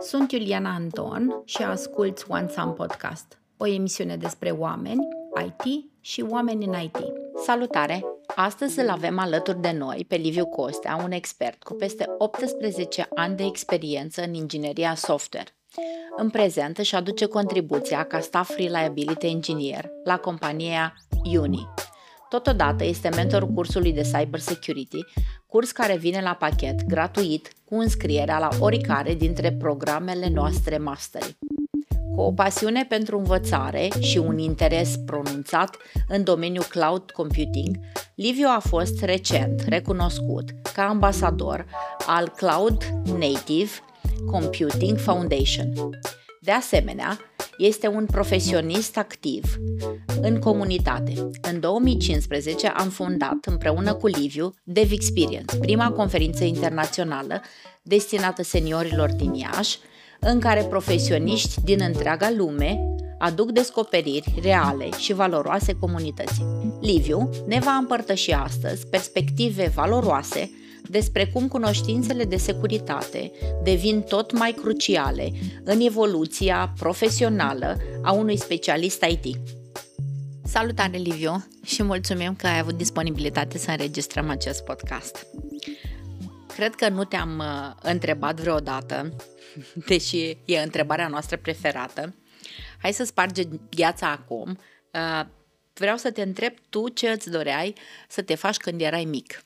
Sunt Iuliana Anton și asculți One Some Podcast, o emisiune despre oameni, IT și oameni în IT. Salutare! Astăzi îl avem alături de noi pe Liviu Costea, un expert cu peste 18 ani de experiență în ingineria software. În prezent își aduce contribuția ca Staff Reliability Engineer la compania Uni. Totodată este mentorul cursului de Cyber Security, curs care vine la pachet gratuit cu înscrierea la oricare dintre programele noastre mastery. Cu o pasiune pentru învățare și un interes pronunțat în domeniul cloud computing, Liviu a fost recent recunoscut ca ambasador al Cloud Native Computing Foundation. De asemenea, este un profesionist activ în comunitate. În 2015 am fondat împreună cu Liviu Dev Experience, prima conferință internațională destinată seniorilor din Iași, în care profesioniști din întreaga lume aduc descoperiri reale și valoroase comunității. Liviu ne va împărtăși astăzi perspective valoroase despre cum cunoștințele de securitate devin tot mai cruciale în evoluția profesională a unui specialist IT. Salutare, Liviu, și mulțumim că ai avut disponibilitate să înregistrăm acest podcast. Cred că nu te-am uh, întrebat vreodată, deși e întrebarea noastră preferată. Hai să sparge gheața acum. Uh, vreau să te întreb tu ce îți doreai să te faci când erai mic.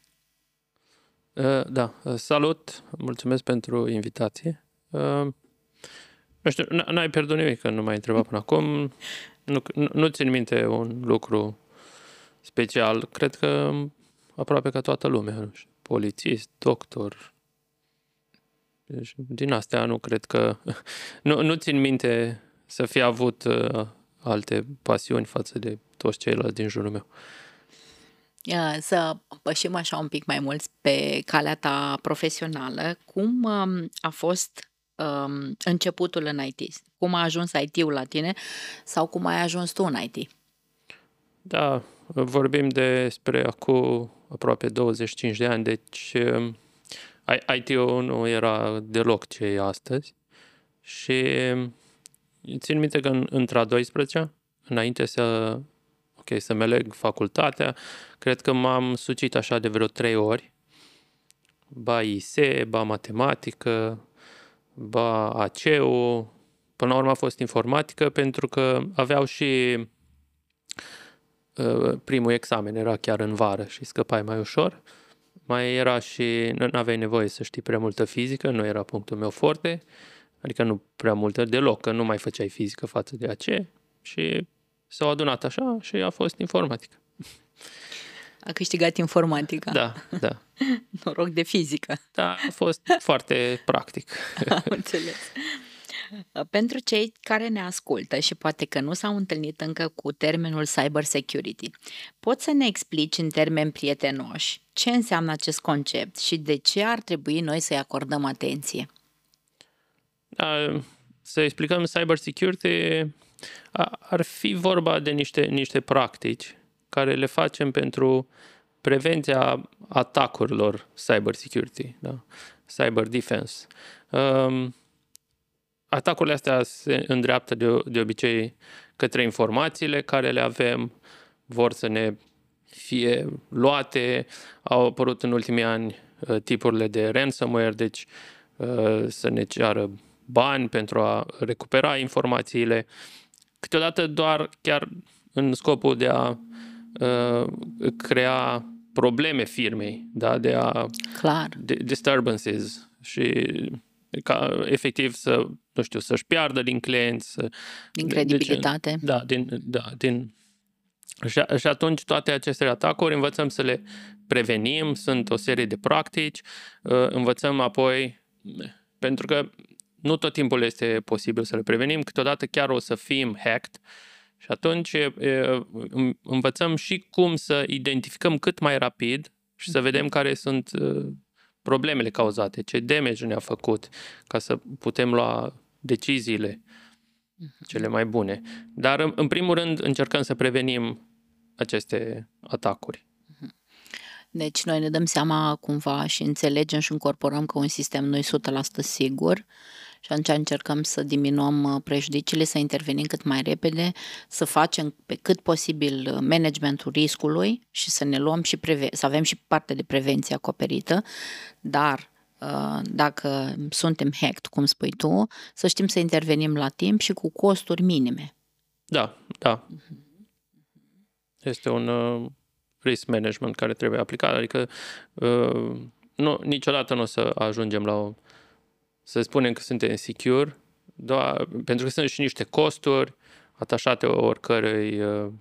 Uh, da, uh, salut, mulțumesc pentru invitație. Uh, nu știu, n-ai pierdut nimic că nu m-ai întrebat până acum. Nu, nu, nu țin minte un lucru special. Cred că aproape ca toată lumea, nu știu, polițist, doctor. Deci, din astea nu cred că... Nu, nu țin minte să fi avut uh, alte pasiuni față de toți ceilalți din jurul meu. Uh, să pășim așa un pic mai mult pe calea ta profesională. Cum um, a fost um, începutul în IT? Cum a ajuns IT-ul la tine sau cum ai ajuns tu în IT? Da, vorbim despre acum aproape 25 de ani, deci um, IT-ul nu era deloc ce e astăzi și țin minte că în, între a 12 înainte să ok, să meleg facultatea, cred că m-am sucit așa de vreo trei ori, ba ISE, ba matematică, ba ACEU, până la urmă a fost informatică pentru că aveau și uh, primul examen. Era chiar în vară și scăpai mai ușor. Mai era și, nu aveai nevoie să știi prea multă fizică, nu era punctul meu forte, adică nu prea multă deloc, că nu mai făceai fizică față de aceea și s-au adunat așa și a fost informatică. A câștigat informatica. Da, da. Noroc de fizică. Da, a fost foarte practic. Am înțeles. Pentru cei care ne ascultă și poate că nu s-au întâlnit încă cu termenul cyber security, poți să ne explici în termeni prietenoși ce înseamnă acest concept și de ce ar trebui noi să-i acordăm atenție? Da, să explicăm cyber security ar fi vorba de niște, niște practici care le facem pentru prevenția atacurilor cyber security, da? cyber defense. Um, atacurile astea se îndreaptă de, de obicei către informațiile care le avem, vor să ne fie luate. Au apărut în ultimii ani uh, tipurile de ransomware, deci uh, să ne ceară bani pentru a recupera informațiile câteodată doar chiar în scopul de a uh, crea probleme firmei, da? de a Clar. De, disturbances și ca efectiv să, nu știu, să-și piardă din clienți. Să, din credibilitate. Deci, da, din, da, din și, și atunci toate aceste atacuri învățăm să le prevenim, sunt o serie de practici, uh, învățăm apoi, pentru că nu tot timpul este posibil să le prevenim, câteodată chiar o să fim hacked și atunci învățăm și cum să identificăm cât mai rapid și să vedem care sunt problemele cauzate, ce damage ne-a făcut, ca să putem lua deciziile mhm. cele mai bune. Dar, în primul rând, încercăm să prevenim aceste atacuri. Mhm. Deci noi ne dăm seama cumva și înțelegem și incorporăm că un sistem nu e 100% sigur și atunci încercăm să diminuăm uh, prejudiciile, să intervenim cât mai repede, să facem pe cât posibil uh, managementul riscului și să ne luăm și preve- să avem și parte de prevenție acoperită, dar uh, dacă suntem hacked, cum spui tu, să știm să intervenim la timp și cu costuri minime. Da, da. Este un uh, risk management care trebuie aplicat, adică uh, nu, niciodată nu o să ajungem la o, să spunem că suntem secure, doar, pentru că sunt și niște costuri atașate oricărui, uh,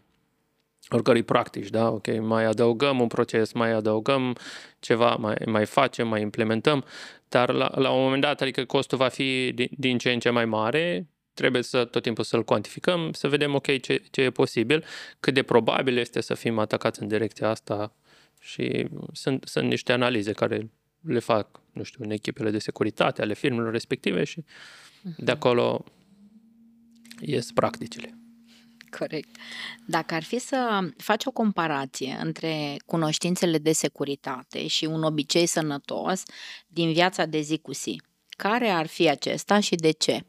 oricărui practici, da? Ok, mai adăugăm un proces, mai adăugăm ceva, mai, mai facem, mai implementăm, dar la, la un moment dat, adică costul va fi din, din ce în ce mai mare, trebuie să tot timpul să-l cuantificăm, să vedem, ok, ce, ce e posibil, cât de probabil este să fim atacați în direcția asta și sunt, sunt niște analize care le fac, nu știu, în echipele de securitate ale firmelor respective și de acolo ies practicile. Corect. Dacă ar fi să faci o comparație între cunoștințele de securitate și un obicei sănătos din viața de zi cu zi, care ar fi acesta și de ce?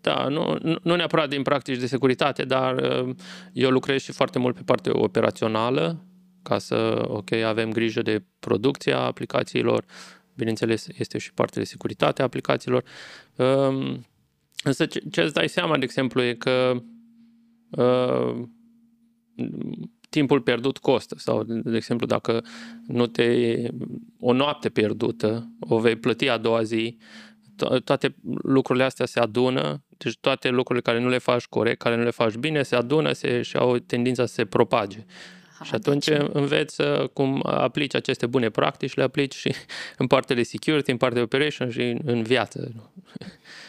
Da, nu, nu neapărat din practici de securitate, dar uh, eu lucrez și foarte mult pe partea operațională, ca să, ok, avem grijă de producția aplicațiilor, bineînțeles, este și partea de securitate a aplicațiilor. Um, însă ce, ce îți dai seama, de exemplu, e că uh, timpul pierdut costă sau, de exemplu, dacă nu te o noapte pierdută, o vei plăti a doua zi, to- toate lucrurile astea se adună, deci toate lucrurile care nu le faci corect, care nu le faci bine, se adună se, și au tendința să se propage. Aha, și atunci deci... înveți cum aplici aceste bune practici, le aplici și în partea de security, în partea de operation și în viață.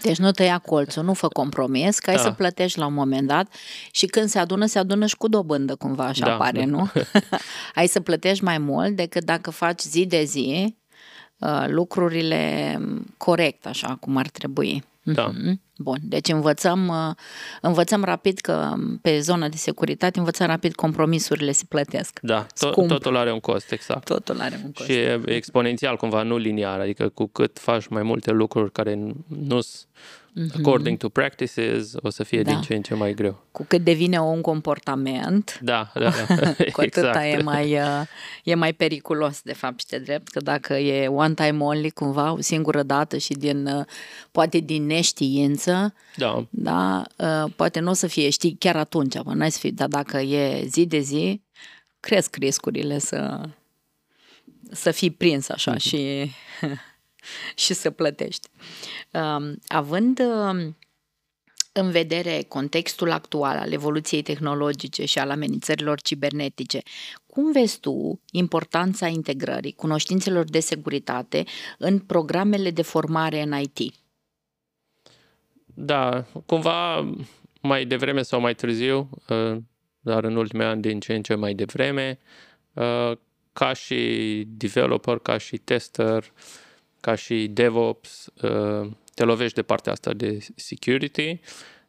Deci nu tăia colțul, nu fă compromis, că ai da. să plătești la un moment dat și când se adună, se adună și cu dobândă, cumva așa da, pare, da. nu? ai să plătești mai mult decât dacă faci zi de zi uh, lucrurile corect, așa cum ar trebui. Da. Mm-hmm. Bun, deci învățăm, uh, învățăm rapid că pe zona de securitate învățăm rapid compromisurile se plătesc. Da, to- totul are un cost, exact. Totul are un cost. Și e exponențial cumva, nu liniar, adică cu cât faci mai multe lucruri care nu sunt mm-hmm. according to practices, o să fie da. din ce în ce mai greu. Cu cât devine un comportament, da, da, da. cu atât exact. e, mai, uh, e mai periculos, de fapt, și drept, că dacă e one time only, cumva, o singură dată și din, uh, poate din neștiință, da. Da, uh, poate nu o să fie, știi, chiar atunci, bă, n-ai să fie, dar dacă e zi de zi, cresc riscurile să, să fii prins așa mm-hmm. și și să plătești. Um, având um, în vedere contextul actual al evoluției tehnologice și al amenințărilor cibernetice, cum vezi tu importanța integrării cunoștințelor de securitate în programele de formare în IT? Da, cumva mai devreme sau mai târziu, uh, dar în ultimii ani din ce în ce mai devreme, uh, ca și developer, ca și tester, ca și DevOps, uh, te lovești de partea asta de security.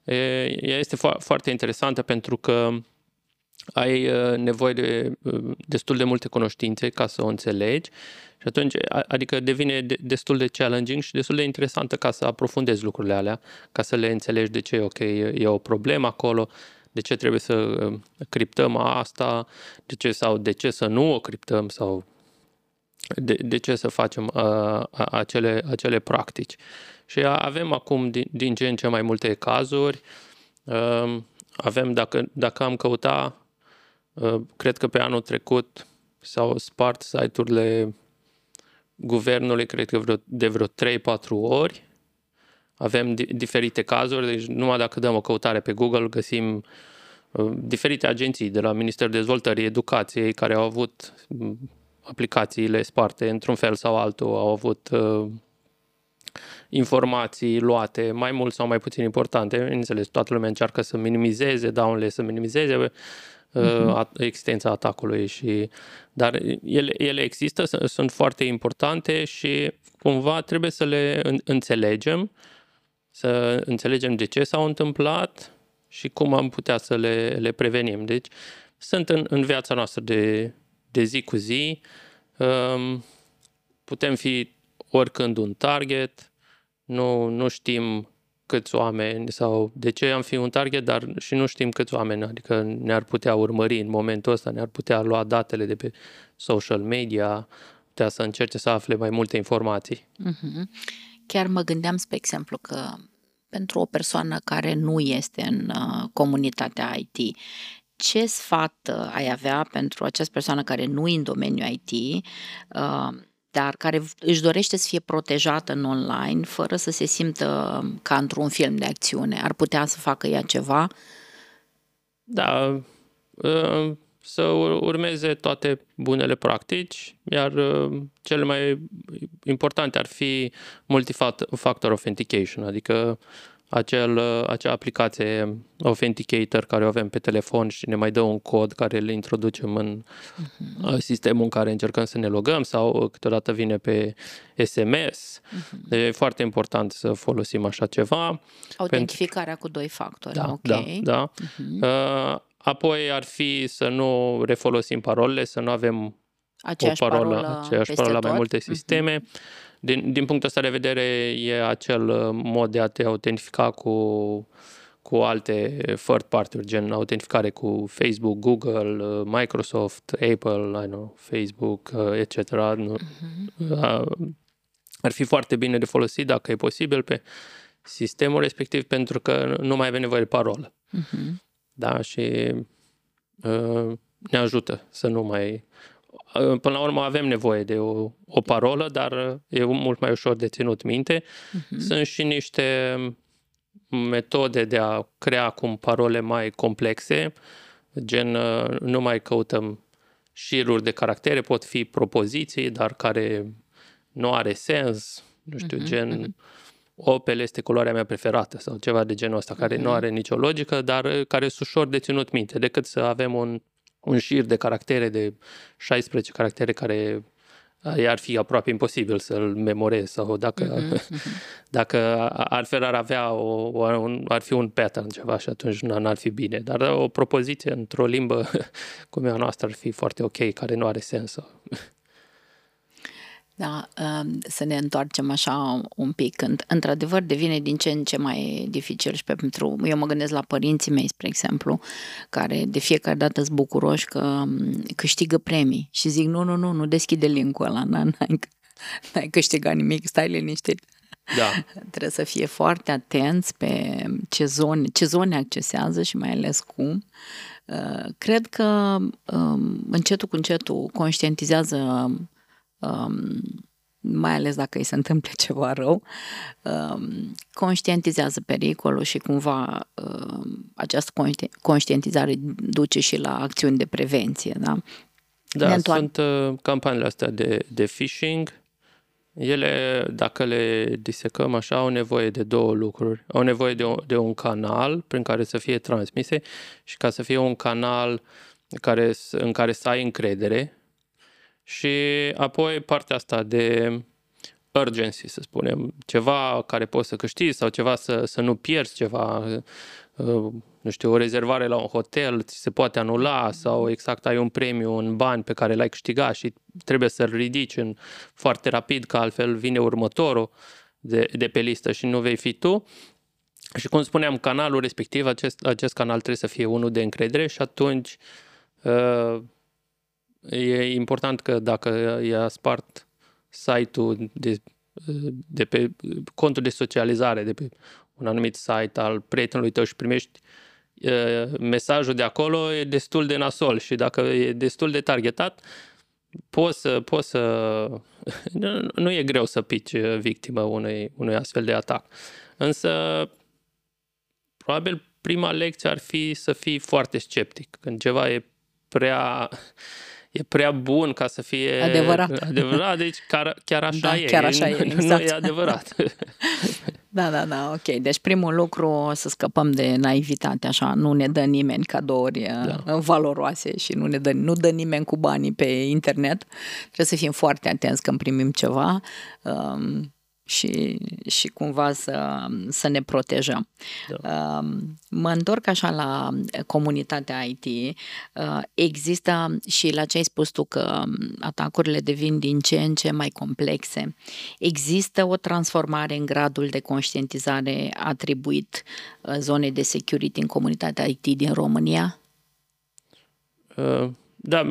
Ea este foarte interesantă pentru că ai uh, nevoie de uh, destul de multe cunoștințe ca să o înțelegi și atunci, adică devine destul de challenging și destul de interesantă ca să aprofundezi lucrurile alea, ca să le înțelegi de ce, ok, e o problemă acolo, de ce trebuie să criptăm asta, de ce sau de ce să nu o criptăm sau de, de ce să facem uh, acele, acele practici. Și avem acum din, din ce în ce mai multe cazuri. Uh, avem, dacă, dacă am căuta, uh, cred că pe anul trecut s-au spart site-urile guvernului, cred că vreo, de vreo 3-4 ori. Avem di- diferite cazuri, deci numai dacă dăm o căutare pe Google găsim uh, diferite agenții de la Ministerul Dezvoltării Educației care au avut aplicațiile sparte într-un fel sau altul, au avut uh, informații luate, mai mult sau mai puțin importante. Înțeles, toată lumea încearcă să minimizeze daunele, să minimizeze uh, uh-huh. existența atacului. Și, dar ele, ele există, sunt foarte importante și cumva trebuie să le înțelegem, să înțelegem de ce s-au întâmplat și cum am putea să le, le prevenim. Deci sunt în, în viața noastră de, de zi cu zi. Um, putem fi oricând un target, nu, nu știm câți oameni sau de ce am fi un target, dar și nu știm câți oameni, adică ne-ar putea urmări în momentul ăsta, ne-ar putea lua datele de pe social media, putea să încerce să afle mai multe informații. Mm-hmm. Chiar mă gândeam, spre exemplu, că pentru o persoană care nu este în uh, comunitatea IT, ce sfat uh, ai avea pentru această persoană care nu e în domeniul IT, uh, dar care își dorește să fie protejată în online fără să se simtă ca într-un film de acțiune? Ar putea să facă ea ceva? Da, să urmeze toate bunele practici, iar cele mai importante ar fi multifactor authentication, adică acel, acea aplicație Authenticator care o avem pe telefon și ne mai dă un cod care îl introducem în uh-huh. sistemul în care încercăm să ne logăm sau câteodată vine pe SMS. Uh-huh. Deci e foarte important să folosim așa ceva. Autentificarea pentru... cu doi factori, da, ok. Da, da. Uh-huh. Apoi ar fi să nu refolosim parolele, să nu avem aceeași o parolă, parolă aceeași parolă la mai multe sisteme. Uh-huh din, din punctul ăsta de vedere, e acel uh, mod de a te autentifica cu, cu alte third party gen autentificare cu Facebook, Google, uh, Microsoft, Apple, I know, Facebook, uh, etc. Uh-huh. Ar fi foarte bine de folosit, dacă e posibil, pe sistemul respectiv, pentru că nu mai avem nevoie de parolă. Uh-huh. Da, și uh, ne ajută să nu mai până la urmă avem nevoie de o, o parolă, dar e mult mai ușor de ținut minte. Uh-huh. Sunt și niște metode de a crea acum parole mai complexe, gen nu mai căutăm șiruri de caractere, pot fi propoziții, dar care nu are sens, nu știu, uh-huh, gen uh-huh. Opel este culoarea mea preferată sau ceva de genul ăsta, care uh-huh. nu are nicio logică, dar care sunt ușor de ținut minte, decât să avem un un șir de caractere de 16 caractere care ar fi aproape imposibil să-l memorez sau dacă, uh-huh, dacă altfel ar avea o, un, ar fi un pattern ceva și atunci n-ar fi bine. Dar o propoziție într-o limbă cum e a noastră ar fi foarte ok, care nu are sens. Da, um, să ne întoarcem așa un pic. Într-adevăr, devine din ce în ce mai dificil și pentru... Eu mă gândesc la părinții mei, spre exemplu, care de fiecare dată sunt bucuroși că um, câștigă premii și zic, nu, nu, nu, nu deschide linkul ăla, n-ai, n-ai câștigat nimic, stai liniștit. Da. Trebuie să fie foarte atenți pe ce zone, ce zone accesează și mai ales cum. Uh, cred că um, încetul cu încetul conștientizează um, mai ales dacă îi se întâmple ceva rău, um, conștientizează pericolul și cumva um, această conștientizare duce și la acțiuni de prevenție. Da, da sunt uh, campaniile astea de, de phishing. Ele, dacă le disecăm așa, au nevoie de două lucruri. Au nevoie de, o, de un canal prin care să fie transmise și ca să fie un canal care, în care să ai încredere, și apoi partea asta de urgency, să spunem, ceva care poți să câștigi sau ceva să, să nu pierzi ceva, uh, nu știu, o rezervare la un hotel ți se poate anula sau exact ai un premiu în bani pe care l-ai câștigat și trebuie să-l ridici în, foarte rapid, că altfel vine următorul de, de pe listă și nu vei fi tu. Și cum spuneam, canalul respectiv, acest, acest canal trebuie să fie unul de încredere și atunci uh, E important că dacă i-a spart site-ul de, de pe contul de socializare de pe un anumit site al prietenului tău și primești mesajul de acolo, e destul de nasol și dacă e destul de targetat, poți să, poți să nu, nu e greu să pici victimă unui, unui astfel de atac. Însă, probabil prima lecție ar fi să fii foarte sceptic. Când ceva e prea e prea bun ca să fie adevărat. adevărat deci chiar, chiar așa da, e. Chiar așa e, exact. Nu e adevărat. da, da, da, ok. Deci primul lucru să scăpăm de naivitate, așa, nu ne dă nimeni cadouri uh, da. valoroase și nu ne dă, nu dă nimeni cu banii pe internet. Trebuie să fim foarte atenți când primim ceva. Um, și, și cumva să, să ne protejăm. Da. Um, mă întorc așa la comunitatea IT. Uh, există și la ce ai spus tu că atacurile devin din ce în ce mai complexe. Există o transformare în gradul de conștientizare atribuit uh, zonei de security în comunitatea IT din România? Uh, da,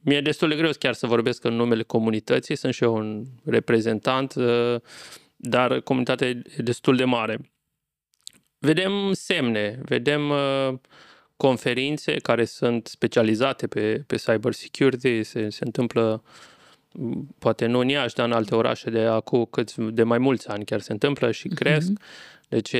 mi-e destul de greu chiar să vorbesc în numele comunității, sunt și eu un reprezentant, uh, dar comunitatea e destul de mare. Vedem semne, vedem uh, conferințe care sunt specializate pe, pe cyber security, se, se întâmplă poate nu în Iași, dar în alte orașe de acum câți, de mai mulți ani chiar se întâmplă și cresc. Uh-huh. Deci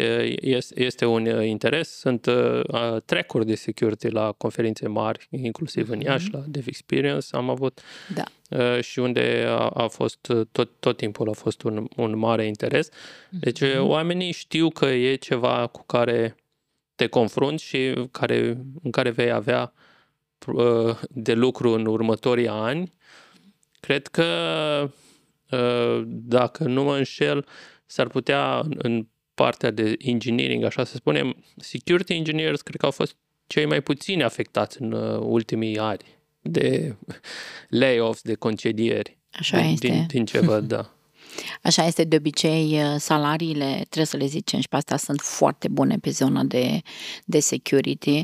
este un interes. Sunt uh, track-uri de security la conferințe mari, inclusiv în Iași, mm-hmm. la Dev Experience am avut. Da. Uh, și unde a, a fost, tot, tot timpul a fost un, un mare interes. Deci mm-hmm. oamenii știu că e ceva cu care te confrunți și care, în care vei avea uh, de lucru în următorii ani. Cred că, uh, dacă nu mă înșel, s-ar putea în partea de engineering, așa să spunem, security engineers cred că au fost cei mai puțini afectați în uh, ultimii ani de layoffs, de concedieri. Așa din, este. Din, din ce văd, da. Așa este de obicei, uh, salariile, trebuie să le zicem și pe asta, sunt foarte bune pe zona de, de security,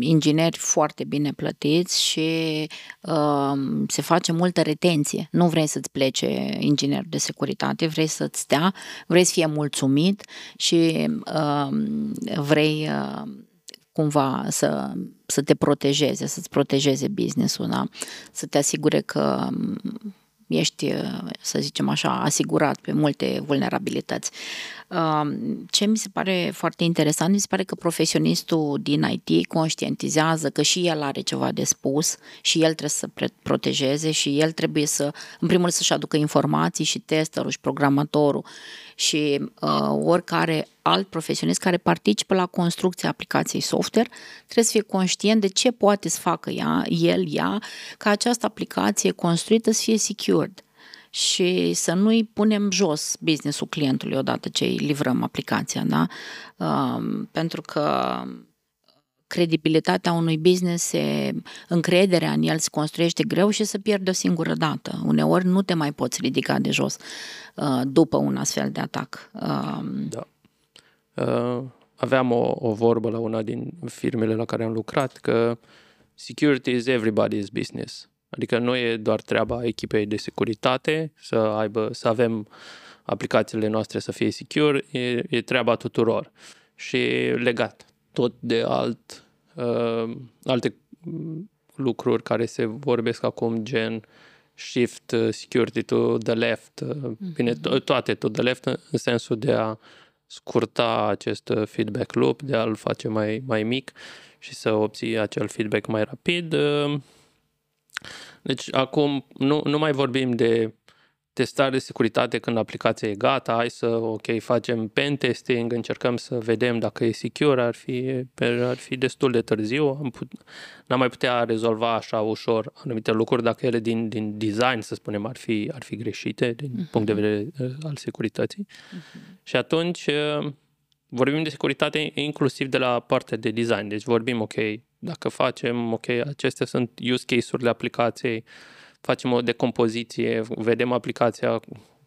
ingineri foarte bine plătiți și uh, se face multă retenție. Nu vrei să-ți plece inginer de securitate, vrei să-ți stea, vrei să fie mulțumit și uh, vrei uh, cumva să, să te protejeze, să-ți protejeze business-ul, da? să te asigure că ești, uh, să zicem așa, asigurat pe multe vulnerabilități. Um, ce mi se pare foarte interesant, mi se pare că profesionistul din IT conștientizează că și el are ceva de spus și el trebuie să protejeze și el trebuie să, în primul rând, să-și aducă informații și testerul și programatorul și uh, oricare alt profesionist care participă la construcția aplicației software trebuie să fie conștient de ce poate să facă ea, el, ea, ca această aplicație construită să fie secured și să nu-i punem jos businessul clientului odată ce îi livrăm aplicația, da? Uh, pentru că credibilitatea unui business, se, încrederea în el se construiește greu și se pierde o singură dată. Uneori nu te mai poți ridica de jos uh, după un astfel de atac. Uh, da. Uh, aveam o, o vorbă la una din firmele la care am lucrat că security is everybody's business. Adică nu e doar treaba echipei de securitate să aibă, să avem aplicațiile noastre să fie secure, e, e treaba tuturor. Și legat tot de alt, uh, alte lucruri care se vorbesc acum, gen shift uh, security to the left, uh, bine, to- mhm. toate to the left în sensul de a scurta acest uh, feedback loop, de a-l face mai, mai mic și să obții acel feedback mai rapid. Deci acum nu, nu mai vorbim de testare de securitate când aplicația e gata, hai să, ok, facem pen testing, încercăm să vedem dacă e secure, ar fi, ar fi destul de târziu, am put, n-am mai putea rezolva așa ușor anumite lucruri dacă ele din, din design, să spunem, ar fi, ar fi greșite din uh-huh. punct de vedere uh, al securității. Uh-huh. Și atunci uh, vorbim de securitate inclusiv de la partea de design, deci vorbim, ok, dacă facem, ok, acestea sunt use case-urile aplicației, facem o decompoziție, vedem aplicația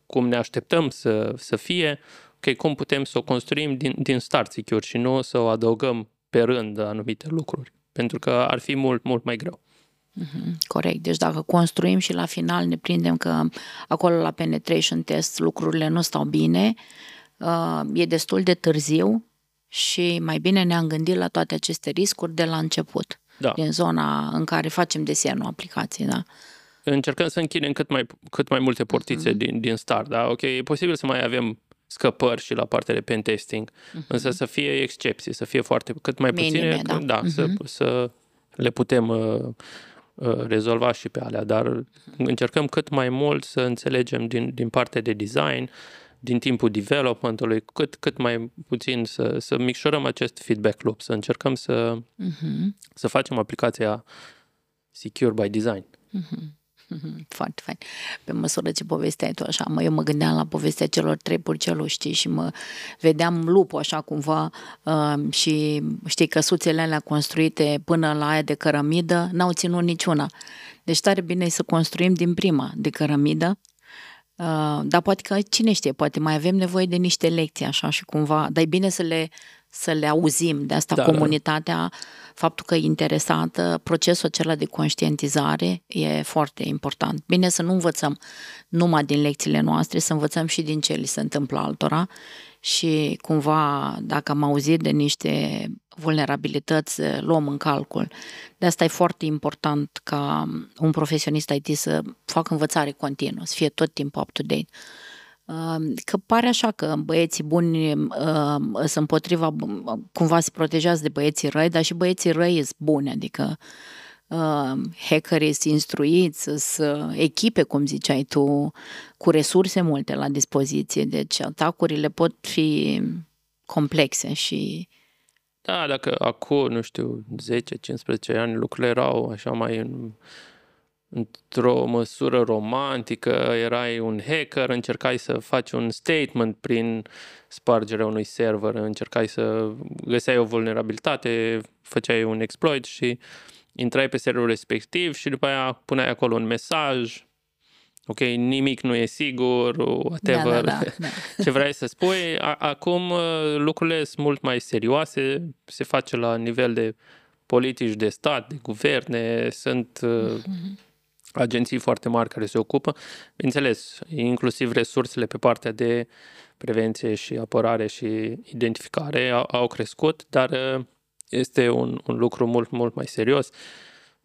cum ne așteptăm să, să fie, ok, cum putem să o construim din, din start secure și nu să o adăugăm pe rând anumite lucruri, pentru că ar fi mult, mult mai greu. Mm-hmm, corect. Deci dacă construim și la final ne prindem că acolo la penetration test lucrurile nu stau bine, uh, e destul de târziu și mai bine ne-am gândit la toate aceste riscuri de la început, da. din zona în care facem desenul aplicației, da? încercăm să închidem cât mai, cât mai multe portițe uh-huh. din, din start, da? Ok, e posibil să mai avem scăpări și la partea de pen testing, uh-huh. însă să fie excepții, să fie foarte cât mai Minime, puține, da, da uh-huh. să, să le putem uh, uh, rezolva și pe alea, dar încercăm cât mai mult să înțelegem din, din partea de design, din timpul developmentului, cât, cât mai puțin să, să micșorăm acest feedback loop, să încercăm să, uh-huh. să facem aplicația secure by design. Uh-huh. Foarte fain. Pe măsură ce povesteai tu așa, mă, eu mă gândeam la povestea celor trei purceluși, și mă vedeam lupul așa cumva uh, și știi, căsuțele alea construite până la aia de cărămidă n-au ținut niciuna. Deci tare bine să construim din prima de cărămidă, uh, dar poate că cine știe, poate mai avem nevoie de niște lecții așa și cumva, dar e bine să le să le auzim, de asta da, comunitatea, da. faptul că e interesată, procesul acela de conștientizare e foarte important. Bine să nu învățăm numai din lecțiile noastre, să învățăm și din ce li se întâmplă altora și cumva, dacă am auzit de niște vulnerabilități, luăm în calcul. De asta e foarte important ca un profesionist IT să facă învățare continuă, să fie tot timpul up-to-date că pare așa că băieții buni sunt împotriva, cumva se protejează de băieții răi, dar și băieții răi sunt buni, adică hackerii sunt instruiți, sunt echipe, cum ziceai tu, cu resurse multe la dispoziție, deci atacurile pot fi complexe și da, dacă acum, nu știu, 10-15 ani lucrurile erau așa mai în într-o măsură romantică, erai un hacker, încercai să faci un statement prin spargerea unui server, încercai să găseai o vulnerabilitate, făceai un exploit și intrai pe serverul respectiv și după aia puneai acolo un mesaj, ok, nimic nu e sigur, whatever, da, da, da, da. ce vrei să spui. Acum uh, lucrurile sunt mult mai serioase, se face la nivel de politici de stat, de guverne, sunt mm-hmm agenții foarte mari care se ocupă. Bineînțeles, inclusiv resursele pe partea de prevenție și apărare și identificare au, au crescut, dar uh, este un, un lucru mult, mult mai serios.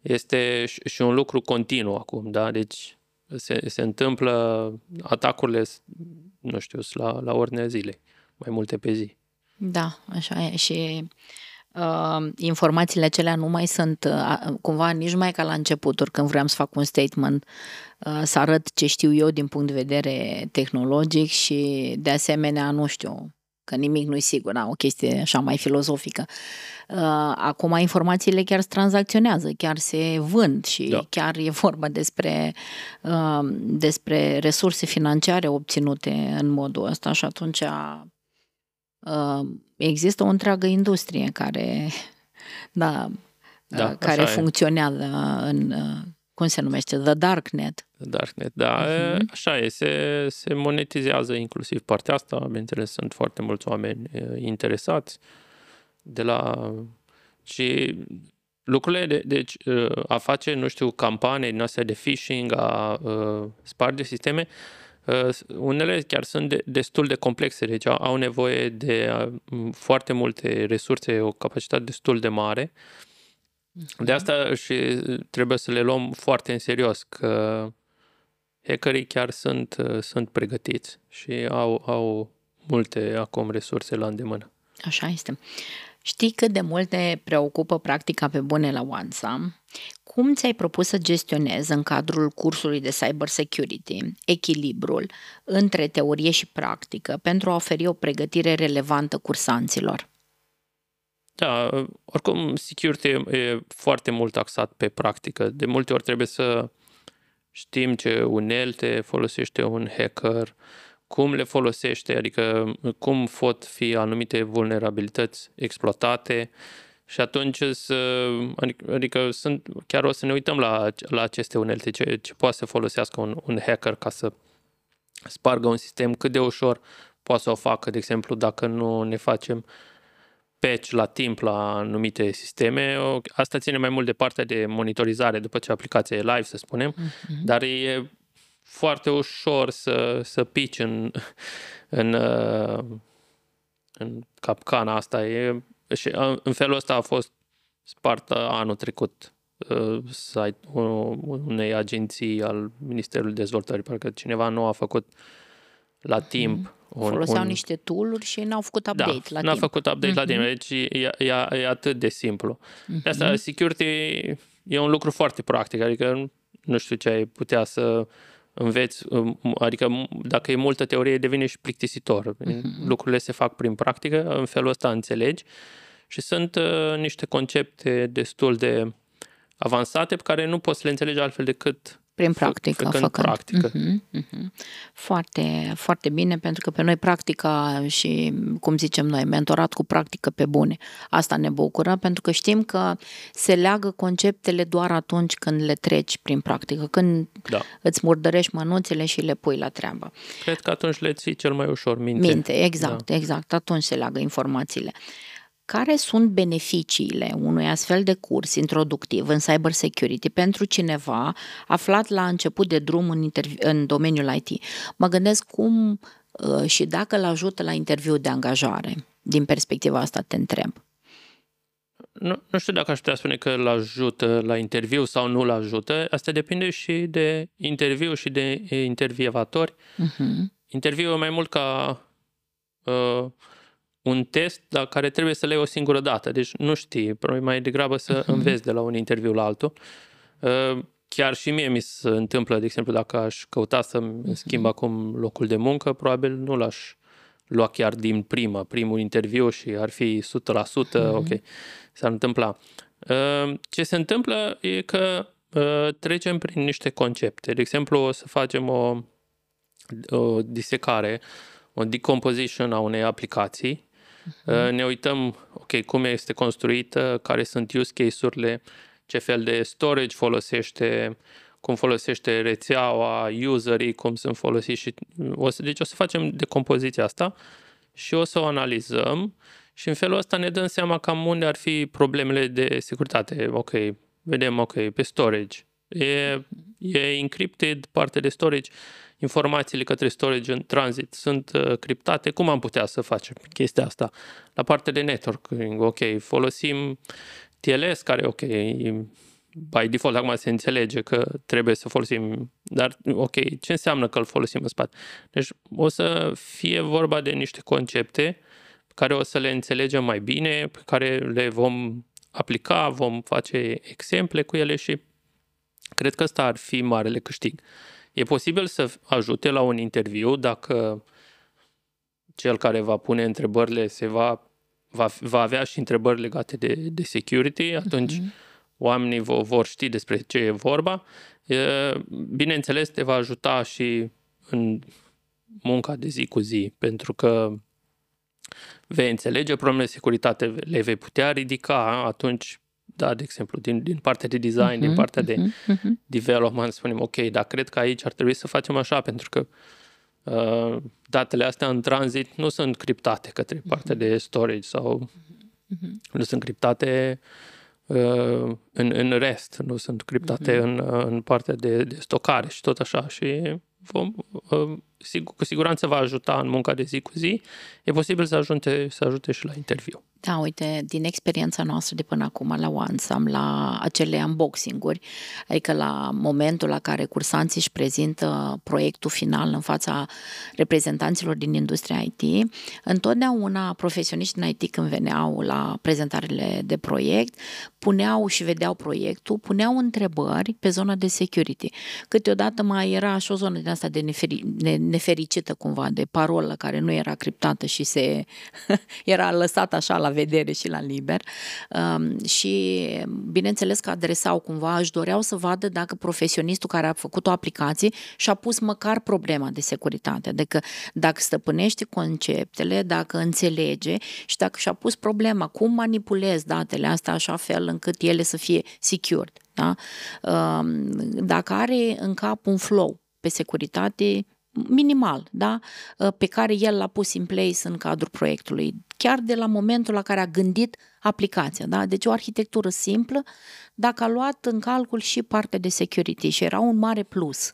Este și, și un lucru continuu acum, da? Deci se, se întâmplă atacurile, nu știu, la, la ordinea zilei, mai multe pe zi. Da, așa e și uh, informațiile acelea nu mai sunt uh, cumva nici mai ca la începuturi când vreau să fac un statement uh, să arăt ce știu eu din punct de vedere tehnologic și de asemenea, nu știu, că nimic nu e sigur, da, o chestie așa mai filozofică. Uh, acum informațiile chiar se tranzacționează, chiar se vând și da. chiar e vorba despre, uh, despre resurse financiare obținute în modul ăsta și atunci uh, există o întreagă industrie care, da, da care funcționează în, cum se numește, The Darknet. The Darknet, da, uh-huh. așa e, se, se monetizează inclusiv partea asta, bineînțeles, sunt foarte mulți oameni interesați de la... și lucrurile, de, deci a face, nu știu, campanii din astea de phishing, a, a sparge sisteme, Uh, unele chiar sunt de, destul de complexe, deci au nevoie de uh, foarte multe resurse, o capacitate destul de mare. Mhm. De asta și trebuie să le luăm foarte în serios, că hackerii chiar sunt, uh, sunt pregătiți și au, au multe acum resurse la îndemână. Așa este. Știi cât de mult ne preocupă practica pe bune la OneSam? Cum ți-ai propus să gestionezi în cadrul cursului de cyber security echilibrul între teorie și practică pentru a oferi o pregătire relevantă cursanților? Da, oricum security e foarte mult axat pe practică. De multe ori trebuie să știm ce unelte folosește un hacker, cum le folosește, adică cum pot fi anumite vulnerabilități exploatate și atunci să, adică, adică sunt, chiar o să ne uităm la, la aceste unelte, ce, ce poate să folosească un, un hacker ca să spargă un sistem, cât de ușor poate să o facă, de exemplu, dacă nu ne facem patch la timp la anumite sisteme. Asta ține mai mult de partea de monitorizare după ce aplicația e live, să spunem, mm-hmm. dar e foarte ușor să, să pici în, în, uh, în capcana asta. E, și uh, în felul ăsta a fost spartă anul trecut uh, site unei agenții al Ministerului Dezvoltării. Parcă cineva nu a făcut la mhm. timp un, Foloseau un... niște tool-uri și n-au făcut da, update da, la n-au timp. făcut update mm-hmm. la timp, mhm. deci e, e, e atât de simplu. Mm-hmm. De asta, security e un lucru foarte practic, adică nu știu ce ai putea să înveți, um, adică dacă e multă teorie, devine și plictisitor. Uh-huh. Lucrurile se fac prin practică, în felul ăsta înțelegi și sunt uh, niște concepte destul de avansate pe care nu poți să le înțelegi altfel decât Prin practică, făcând făcând. practică. Uh-huh, uh-huh. Foarte, foarte bine, pentru că pe noi practica și, cum zicem noi, mentorat cu practică pe bune. Asta ne bucură, pentru că știm că se leagă conceptele doar atunci când le treci prin practică, când Da. îți murdărești mănuțele și le pui la treabă. Cred că atunci le ții cel mai ușor minte. Minte, exact, da. exact. Atunci se leagă informațiile. Care sunt beneficiile unui astfel de curs introductiv în cyber security pentru cineva aflat la început de drum în, intervi- în domeniul IT? Mă gândesc cum uh, și dacă îl ajută la interviu de angajare. Din perspectiva asta te întreb. Nu, nu știu dacă aș putea spune că îl ajută la interviu sau nu îl ajută. Asta depinde și de interviu și de e, intervievatori. Uh-huh. Interviul e mai mult ca uh, un test dar care trebuie să le iei o singură dată. Deci nu știi, probabil mai degrabă să înveți de la un interviu la altul. Uh, chiar și mie mi se întâmplă, de exemplu, dacă aș căuta să-mi schimb acum locul de muncă, probabil nu l-aș lua chiar din prima, primul interviu și ar fi 100%, ok, s-ar întâmpla. Uh, Ce se întâmplă e că uh, trecem prin niște concepte. De exemplu, o să facem o, o disecare, o decomposition a unei aplicații. Uh, Ne uităm, ok, cum este construită, care sunt use case-urile, ce fel de storage folosește, cum folosește rețeaua, userii, cum sunt folosiți și o să, deci o să facem decompoziția asta și o să o analizăm și în felul ăsta ne dăm seama cam unde ar fi problemele de securitate. Ok, vedem, ok, pe storage. E, e encrypted partea de storage, informațiile către storage în tranzit sunt uh, criptate. Cum am putea să facem chestia asta? La partea de networking, ok, folosim TLS, care, ok, by default acum se înțelege că trebuie să folosim, dar ok, ce înseamnă că îl folosim în spate? Deci o să fie vorba de niște concepte pe care o să le înțelegem mai bine, pe care le vom aplica, vom face exemple cu ele și cred că ăsta ar fi marele câștig. E posibil să ajute la un interviu dacă cel care va pune întrebările se va, va, va avea și întrebări legate de, de security, atunci uh-huh. oamenii vor, vor ști despre ce e vorba. E, bineînțeles, te va ajuta și în munca de zi cu zi, pentru că vei înțelege problemele de securitate, le vei putea ridica atunci, da, de exemplu, din, din partea de design, uh-huh, din partea de uh-huh. development, spunem, ok, dar cred că aici ar trebui să facem așa, pentru că uh, datele astea în tranzit nu sunt criptate către partea de storage sau uh-huh. nu sunt criptate uh, în, în rest, nu sunt criptate uh-huh. în, în partea de, de stocare și tot așa și vom, uh, sigur, cu siguranță va ajuta în munca de zi cu zi. E posibil să ajute, să ajute și la interviu. Da, uite, din experiența noastră de până acum la OneSam, la acele unboxing-uri, adică la momentul la care cursanții își prezintă proiectul final în fața reprezentanților din industria IT, întotdeauna profesioniștii în IT când veneau la prezentările de proiect, puneau și vedeau proiectul, puneau întrebări pe zona de security. Câteodată mai era și o zonă din asta de neferi, ne, nefericită cumva, de parolă care nu era criptată și se era lăsată așa la vedere și la liber um, și bineînțeles că adresau cumva, își doreau să vadă dacă profesionistul care a făcut o aplicație și-a pus măcar problema de securitate, adică dacă stăpânește conceptele, dacă înțelege și dacă și-a pus problema, cum manipulez datele astea așa fel încât ele să fie secured. Da? Um, dacă are în cap un flow pe securitate minimal, da? pe care el l-a pus în place în cadrul proiectului, chiar de la momentul la care a gândit aplicația. Da? Deci o arhitectură simplă, dacă a luat în calcul și partea de security și era un mare plus.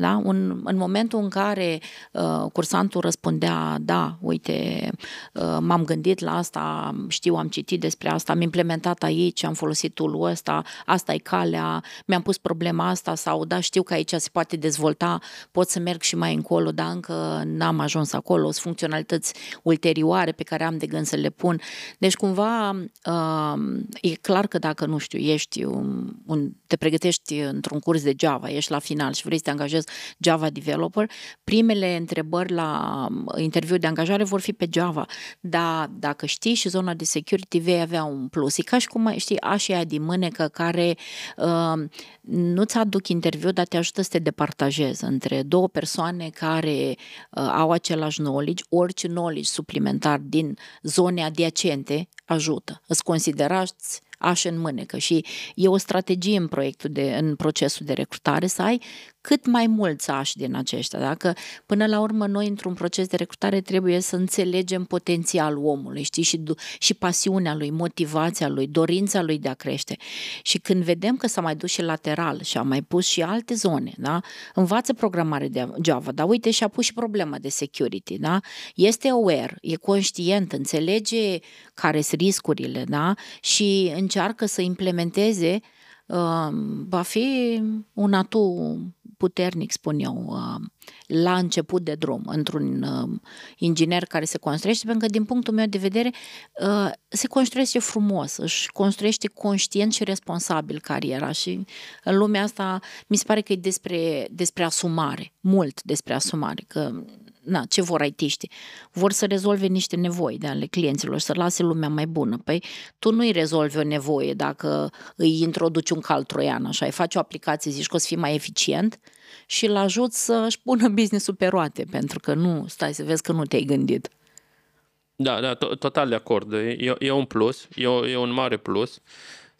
Da? Un, în momentul în care uh, cursantul răspundea, da, uite, uh, m-am gândit la asta, știu, am citit despre asta, am implementat aici, am folosit tool ăsta, asta e calea, mi-am pus problema asta sau, da, știu că aici se poate dezvolta, pot să merg și mai încolo, dar încă n-am ajuns acolo, sunt funcționalități ulterioare pe care am de gând să le pun. Deci, cumva, uh, e clar că dacă, nu știu, ești un, un, te pregătești într-un curs de Java, ești la final și vrei să te angajezi fost Java developer, primele întrebări la um, interviu de angajare vor fi pe Java, dar dacă știi și zona de security vei avea un plus. E ca și cum știi așa din mânecă care uh, nu-ți aduc interviu, dar te ajută să te departajezi între două persoane care uh, au același knowledge, orice knowledge suplimentar din zone adiacente ajută. Îți considerați aș în mânecă și e o strategie în proiectul de, în procesul de recrutare să ai cât mai mulți ași din aceștia. Dacă până la urmă noi într-un proces de recrutare trebuie să înțelegem potențialul omului, știi, și, și pasiunea lui, motivația lui, dorința lui de a crește. Și când vedem că s-a mai dus și lateral și a mai pus și alte zone, da? învață programare de Java, dar uite și a pus și problema de security, da? este aware, e conștient, înțelege care sunt riscurile da? și încearcă să implementeze uh, va fi un atu puternic, spun eu, uh, la început de drum, într-un uh, inginer care se construiește, pentru că, din punctul meu de vedere, uh, se construiește frumos, își construiește conștient și responsabil cariera și în lumea asta mi se pare că e despre, despre asumare, mult despre asumare, că na, ce vor aitiști? Vor să rezolve niște nevoi de ale clienților, să lase lumea mai bună. Păi tu nu-i rezolvi o nevoie dacă îi introduci un cal troian, așa, îi faci o aplicație, zici că o să fii mai eficient și îl ajut să-și pună business-ul pe roate, pentru că nu, stai să vezi că nu te-ai gândit. Da, da, total de acord. E, e un plus, e, e un mare plus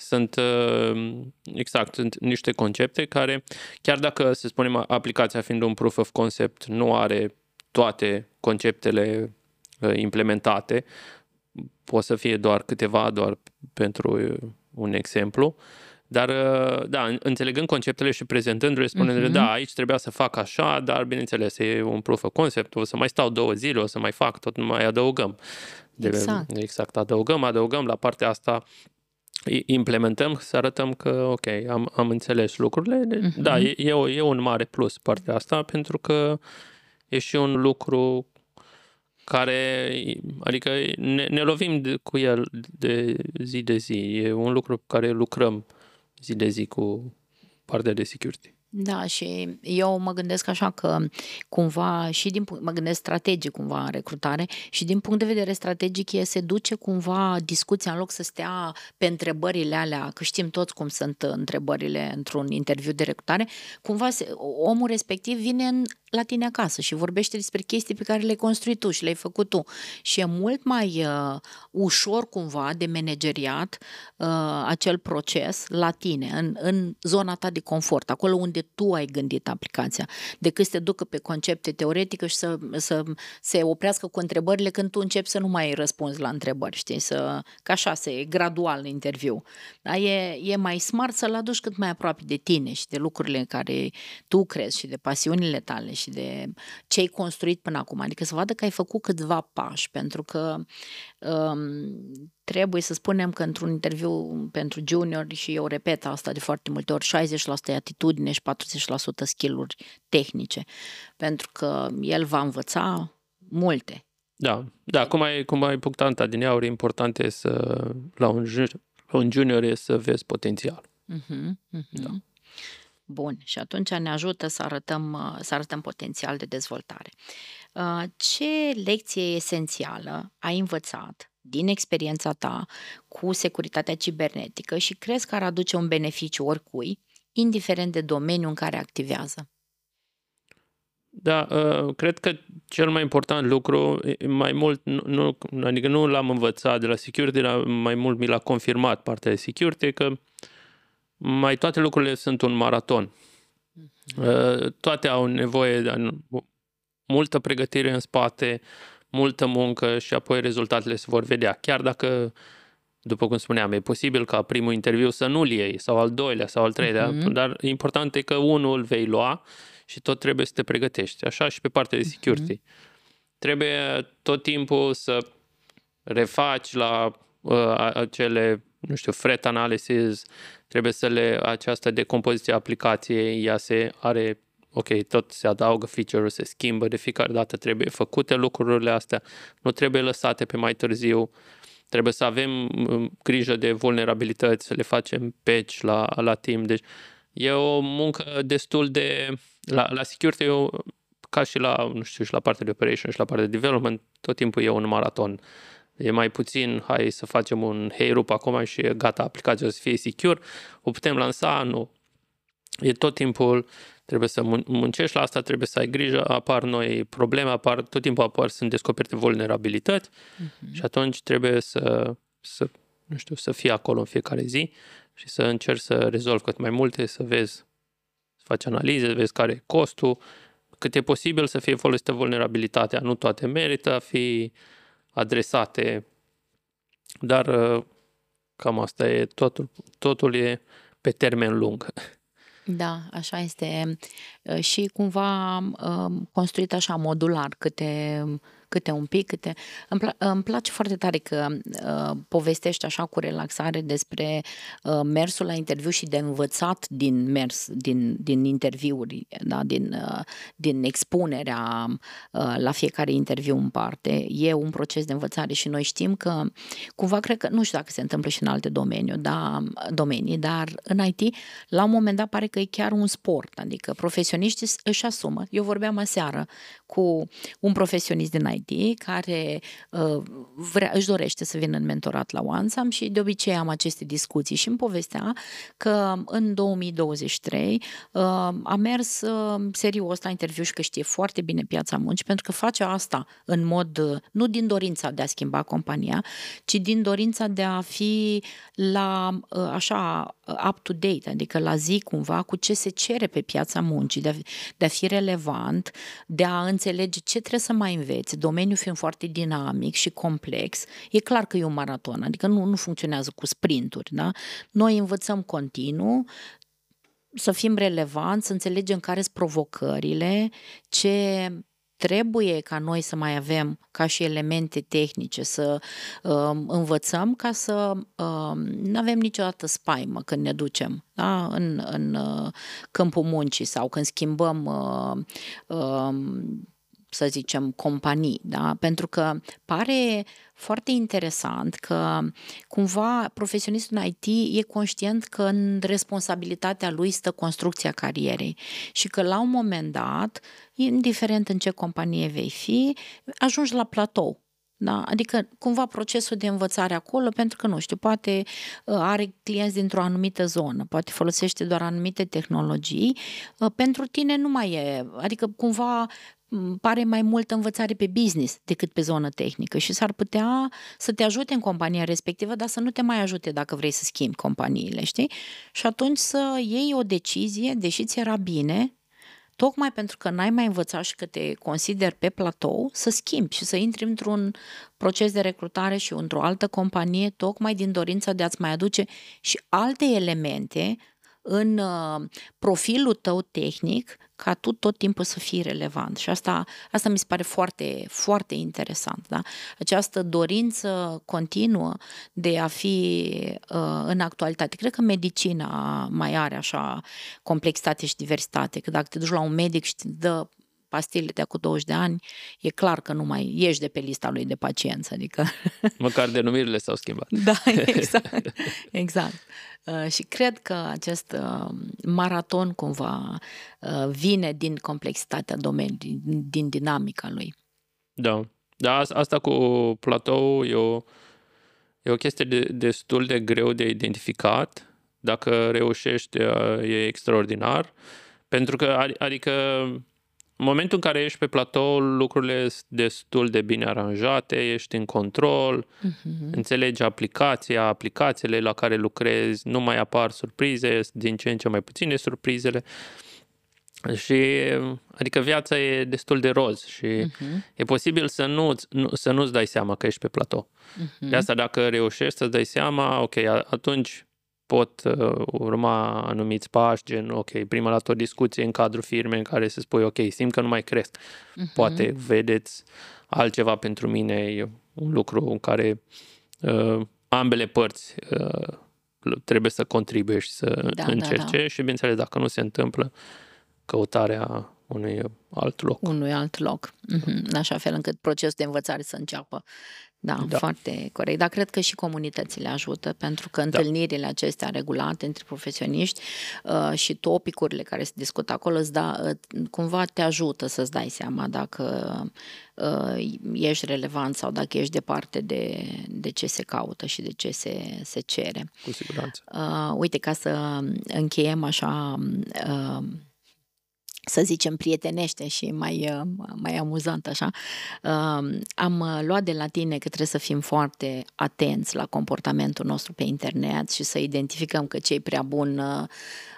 sunt uh, exact sunt niște concepte care, chiar dacă, să spunem, aplicația fiind un proof of concept, nu are toate conceptele uh, implementate, pot să fie doar câteva, doar pentru uh, un exemplu, dar, uh, da, înțelegând conceptele și prezentându-le, spunându-le, uh-huh. da, aici trebuia să fac așa, dar, bineînțeles, e un proof of concept, o să mai stau două zile, o să mai fac, tot mai adăugăm. De, exact. Exact, adăugăm, adăugăm la partea asta implementăm, să arătăm că, ok, am, am înțeles lucrurile. Uh-huh. Da, e, e, e un mare plus partea asta, pentru că e și un lucru care, adică ne, ne lovim de, cu el de zi de zi. E un lucru cu care lucrăm zi de zi cu partea de security. Da, și eu mă gândesc așa că cumva și din mă gândesc strategic cumva în recrutare și din punct de vedere strategic e se duce cumva discuția în loc să stea pe întrebările alea, că știm toți cum sunt întrebările într-un interviu de recrutare, cumva se, omul respectiv vine în la tine acasă și vorbește despre chestii pe care le-ai construit tu și le-ai făcut tu. Și e mult mai uh, ușor cumva de manageriat uh, acel proces la tine, în, în zona ta de confort, acolo unde tu ai gândit aplicația, decât să te ducă pe concepte teoretice și să, să se oprească cu întrebările când tu începi să nu mai răspunzi la întrebări, știi, să, ca așa, să e gradual în interviu. Da? E, e mai smart să-l aduci cât mai aproape de tine și de lucrurile în care tu crezi și de pasiunile tale și de ce ai construit până acum. Adică să vadă că ai făcut câțiva pași, pentru că um, trebuie să spunem că într-un interviu pentru junior, și eu repet asta de foarte multe ori, 60% e atitudine și 40% skill-uri tehnice, pentru că el va învăța multe. Da, da, cum ai, cum ai punctat din ea, important e să, la un, la un junior e să vezi potențial. Uh-huh, uh-huh. Da. Bun, și atunci ne ajută să arătăm, uh, să arătăm potențial de dezvoltare. Uh, ce lecție esențială ai învățat din experiența ta cu securitatea cibernetică și crezi că ar aduce un beneficiu oricui, indiferent de domeniul în care activează? Da, uh, cred că cel mai important lucru, mai mult, nu, adică nu l-am învățat de la security, dar mai mult mi l-a confirmat partea de security, că mai toate lucrurile sunt un maraton. Uh, toate au nevoie de multă pregătire în spate, multă muncă și apoi rezultatele se vor vedea. Chiar dacă, după cum spuneam, e posibil ca primul interviu să nu-l iei, sau al doilea, sau al treilea, uh-huh. dar important e că unul îl vei lua și tot trebuie să te pregătești. Așa și pe partea de security. Uh-huh. Trebuie tot timpul să refaci la uh, acele, nu știu, threat analysis, trebuie să le, această decompoziție a aplicației, ea se are, ok, tot se adaugă feature se schimbă, de fiecare dată trebuie făcute lucrurile astea, nu trebuie lăsate pe mai târziu, trebuie să avem mm, grijă de vulnerabilități, să le facem patch la, la timp, deci e o muncă destul de... La, la security, eu, ca și la, nu știu, și la partea de operation și la partea de development, tot timpul e un maraton. E mai puțin, hai să facem un hey rup acum și e gata, aplicația o să fie secure, o putem lansa, nu. E tot timpul, trebuie să muncești la asta, trebuie să ai grijă, apar noi probleme, apar, tot timpul apar, sunt descoperite vulnerabilități uh-huh. și atunci trebuie să, să, nu știu, să fii acolo în fiecare zi și să încerci să rezolvi cât mai multe, să vezi, să faci analize, să vezi care e costul, cât e posibil să fie folosită vulnerabilitatea. Nu toate merită a fi adresate, dar uh, cam asta e, totul, totul e pe termen lung. Da, așa este. Uh, și cumva uh, construit așa modular, câte câte un pic, câte... Îmi, pla- îmi place foarte tare că uh, povestești așa cu relaxare despre uh, mersul la interviu și de învățat din mers, din, din interviuri, da? din, uh, din expunerea uh, la fiecare interviu în parte. E un proces de învățare și noi știm că, cumva, cred că, nu știu dacă se întâmplă și în alte domenii, da, domenii, dar în IT, la un moment dat, pare că e chiar un sport, adică profesioniștii își asumă. Eu vorbeam aseară cu un profesionist din IT care uh, vrea, își dorește să vină în mentorat la OneSam și de obicei am aceste discuții și îmi povestea că în 2023 uh, a mers uh, serios la interviu și că știe foarte bine piața muncii pentru că face asta în mod, uh, nu din dorința de a schimba compania, ci din dorința de a fi la uh, așa up-to-date, adică la zi cumva cu ce se cere pe piața muncii, de a, de a fi relevant, de a înțelege ce trebuie să mai înveți, domeniul fiind foarte dinamic și complex, e clar că e un maraton, adică nu, nu funcționează cu sprinturi, da? Noi învățăm continuu, să fim relevanți, să înțelegem care sunt provocările, ce trebuie ca noi să mai avem ca și elemente tehnice, să uh, învățăm ca să uh, nu avem niciodată spaimă când ne ducem da? în, în uh, câmpul muncii sau când schimbăm uh, uh, să zicem, companii, da? pentru că pare foarte interesant că cumva profesionistul în IT e conștient că în responsabilitatea lui stă construcția carierei și că la un moment dat, indiferent în ce companie vei fi, ajungi la platou. Da? Adică cumva procesul de învățare acolo, pentru că nu știu, poate uh, are clienți dintr-o anumită zonă, poate folosește doar anumite tehnologii, uh, pentru tine nu mai e, adică cumva pare mai mult învățare pe business decât pe zonă tehnică și s-ar putea să te ajute în compania respectivă, dar să nu te mai ajute dacă vrei să schimbi companiile, știi? Și atunci să iei o decizie, deși ți era bine, tocmai pentru că n-ai mai învățat și că te consideri pe platou, să schimbi și să intri într-un proces de recrutare și într-o altă companie, tocmai din dorința de a-ți mai aduce și alte elemente în uh, profilul tău tehnic ca tu tot timpul să fii relevant. Și asta, asta mi se pare foarte, foarte interesant. Da? Această dorință continuă de a fi uh, în actualitate. Cred că medicina mai are așa complexitate și diversitate, că dacă te duci la un medic și te dă pastile de cu 20 de ani, e clar că nu mai ieși de pe lista lui de pacienți. Adică... Măcar denumirile s-au schimbat. Da, exact. exact. Uh, și cred că acest uh, maraton cumva uh, vine din complexitatea domeniului, din dinamica lui. Da. Da, asta cu platou e o, e o chestie de, destul de greu de identificat. Dacă reușești, e extraordinar. Pentru că, adică, în momentul în care ești pe platou, lucrurile sunt destul de bine aranjate, ești în control, uh-huh. înțelegi aplicația, aplicațiile la care lucrezi, nu mai apar surprize, din ce în ce mai puține surprizele. Și, adică viața e destul de roz și uh-huh. e posibil să, nu, nu, să nu-ți dai seama că ești pe platou. Uh-huh. De asta dacă reușești să-ți dai seama, ok, atunci pot uh, urma anumiți pași, gen, ok, prima dată o discuție în cadrul firmei în care se spui, ok, simt că nu mai cresc. Uh-huh. Poate vedeți altceva pentru mine, e un lucru în care uh, ambele părți uh, trebuie să contribuie și să da, încerce da, da. și, bineînțeles, dacă nu se întâmplă, căutarea unui alt loc. Unui alt loc. Mm-hmm. În așa fel încât procesul de învățare să înceapă. Da, da, foarte corect. Dar cred că și comunitățile ajută, pentru că da. întâlnirile acestea regulate între profesioniști uh, și topicurile care se discută acolo îți da, uh, cumva te ajută să-ți dai seama dacă uh, ești relevant sau dacă ești departe de, de ce se caută și de ce se, se cere. Cu siguranță. Uh, uite, ca să încheiem așa... Uh, să zicem, prietenește și mai, uh, mai amuzant așa, uh, am uh, luat de la tine că trebuie să fim foarte atenți la comportamentul nostru pe internet și să identificăm că cei prea bun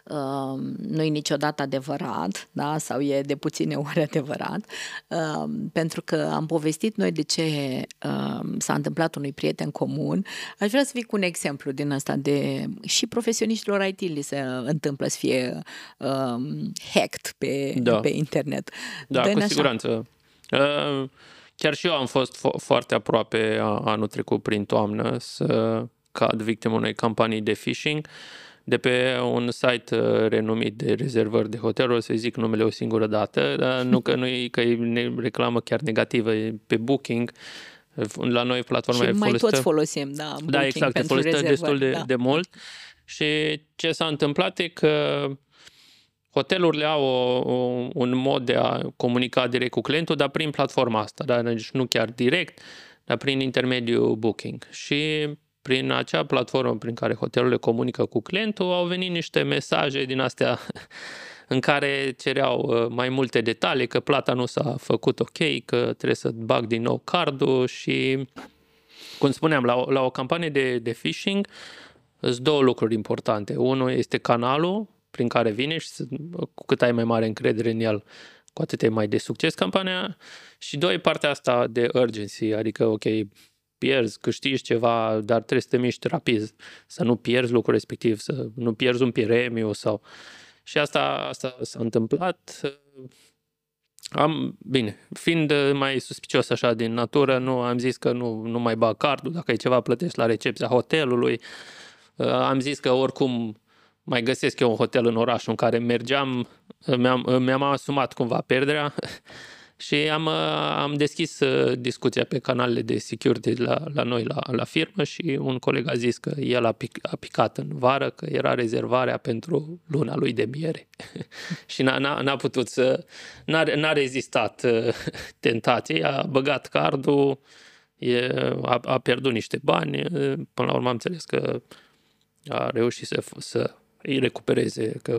uh, nu e niciodată adevărat, da? sau e de puține ori adevărat, uh, pentru că am povestit noi de ce uh, s-a întâmplat unui prieten comun. Aș vrea să fii cu un exemplu din asta de și profesioniștilor IT li se întâmplă să fie uh, hacked pe, da. pe internet. Da, Dă-ne cu așa. siguranță. Uh, chiar și eu am fost fo- foarte aproape anul trecut prin toamnă să cad victimă unei campanii de phishing. Uh, de pe un site uh, renumit de rezervări de hoteluri, o să zic numele o singură dată, dar nu că, nu e, că e reclamă chiar negativă, e pe Booking, la noi platforma și e mai folosită. toți folosim, da, Booking Da, exact, e folosită destul de, da. de mult și ce s-a întâmplat e că hotelurile au o, o, un mod de a comunica direct cu clientul, dar prin platforma asta, dar deci nu chiar direct, dar prin intermediul Booking. Și prin acea platformă prin care hotelurile comunică cu clientul, au venit niște mesaje din astea în care cereau uh, mai multe detalii, că plata nu s-a făcut ok, că trebuie să bag din nou cardul și, cum spuneam, la o, la o campanie de, de phishing sunt două lucruri importante. Unul este canalul prin care vine și cu cât ai mai mare încredere în el, cu atât e mai de succes campania. Și doi, partea asta de urgency, adică, ok, pierzi, câștigi ceva, dar trebuie să te miști rapid, să nu pierzi lucrul respectiv, să nu pierzi un premiu sau... Și asta, asta s-a întâmplat. Am, bine, fiind mai suspicios așa din natură, nu am zis că nu, nu mai bag cardul, dacă e ceva plătești la recepția hotelului. Am zis că oricum mai găsesc eu un hotel în orașul în care mergeam, mi-am, mi-am asumat cumva pierderea și am, uh, am deschis uh, discuția pe canalele de security la, la noi, la, la firmă și un coleg a zis că el a, pic, a picat în vară, că era rezervarea pentru luna lui de miere și n-a, n-a, n-a putut să, n-a, n-a rezistat uh, tentației, a băgat cardul, e, a, a pierdut niște bani, până la urmă am înțeles că a reușit să, să îi recupereze, că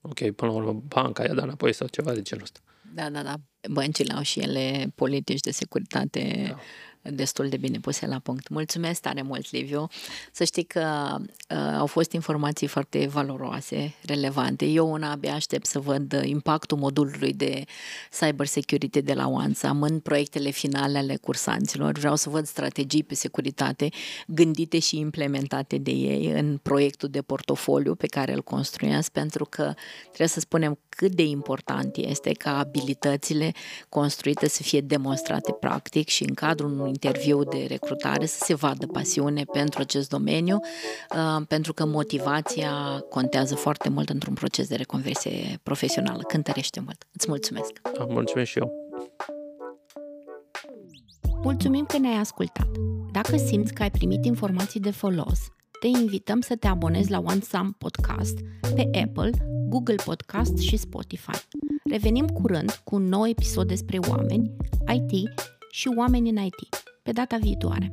ok, până la urmă banca i-a dat înapoi sau ceva de genul ăsta. Da, da, da. Băncile au și ele politici de securitate da destul de bine puse la punct. Mulțumesc tare mult, Liviu. Să știi că uh, au fost informații foarte valoroase, relevante. Eu una abia aștept să văd impactul modulului de cyber security de la OneSam în proiectele finale ale cursanților. Vreau să văd strategii pe securitate gândite și implementate de ei în proiectul de portofoliu pe care îl construiesc, pentru că trebuie să spunem cât de important este ca abilitățile construite să fie demonstrate practic și în cadrul unui interviu de recrutare să se vadă pasiune pentru acest domeniu, uh, pentru că motivația contează foarte mult într-un proces de reconversie profesională. Cântărește mult. Îți mulțumesc! Mulțumesc și eu! Mulțumim că ne-ai ascultat! Dacă simți că ai primit informații de folos, te invităm să te abonezi la OneSum Podcast pe Apple, Google Podcast și Spotify. Revenim curând cu un nou episod despre oameni, IT și oameni în IT. Pe data viitoare!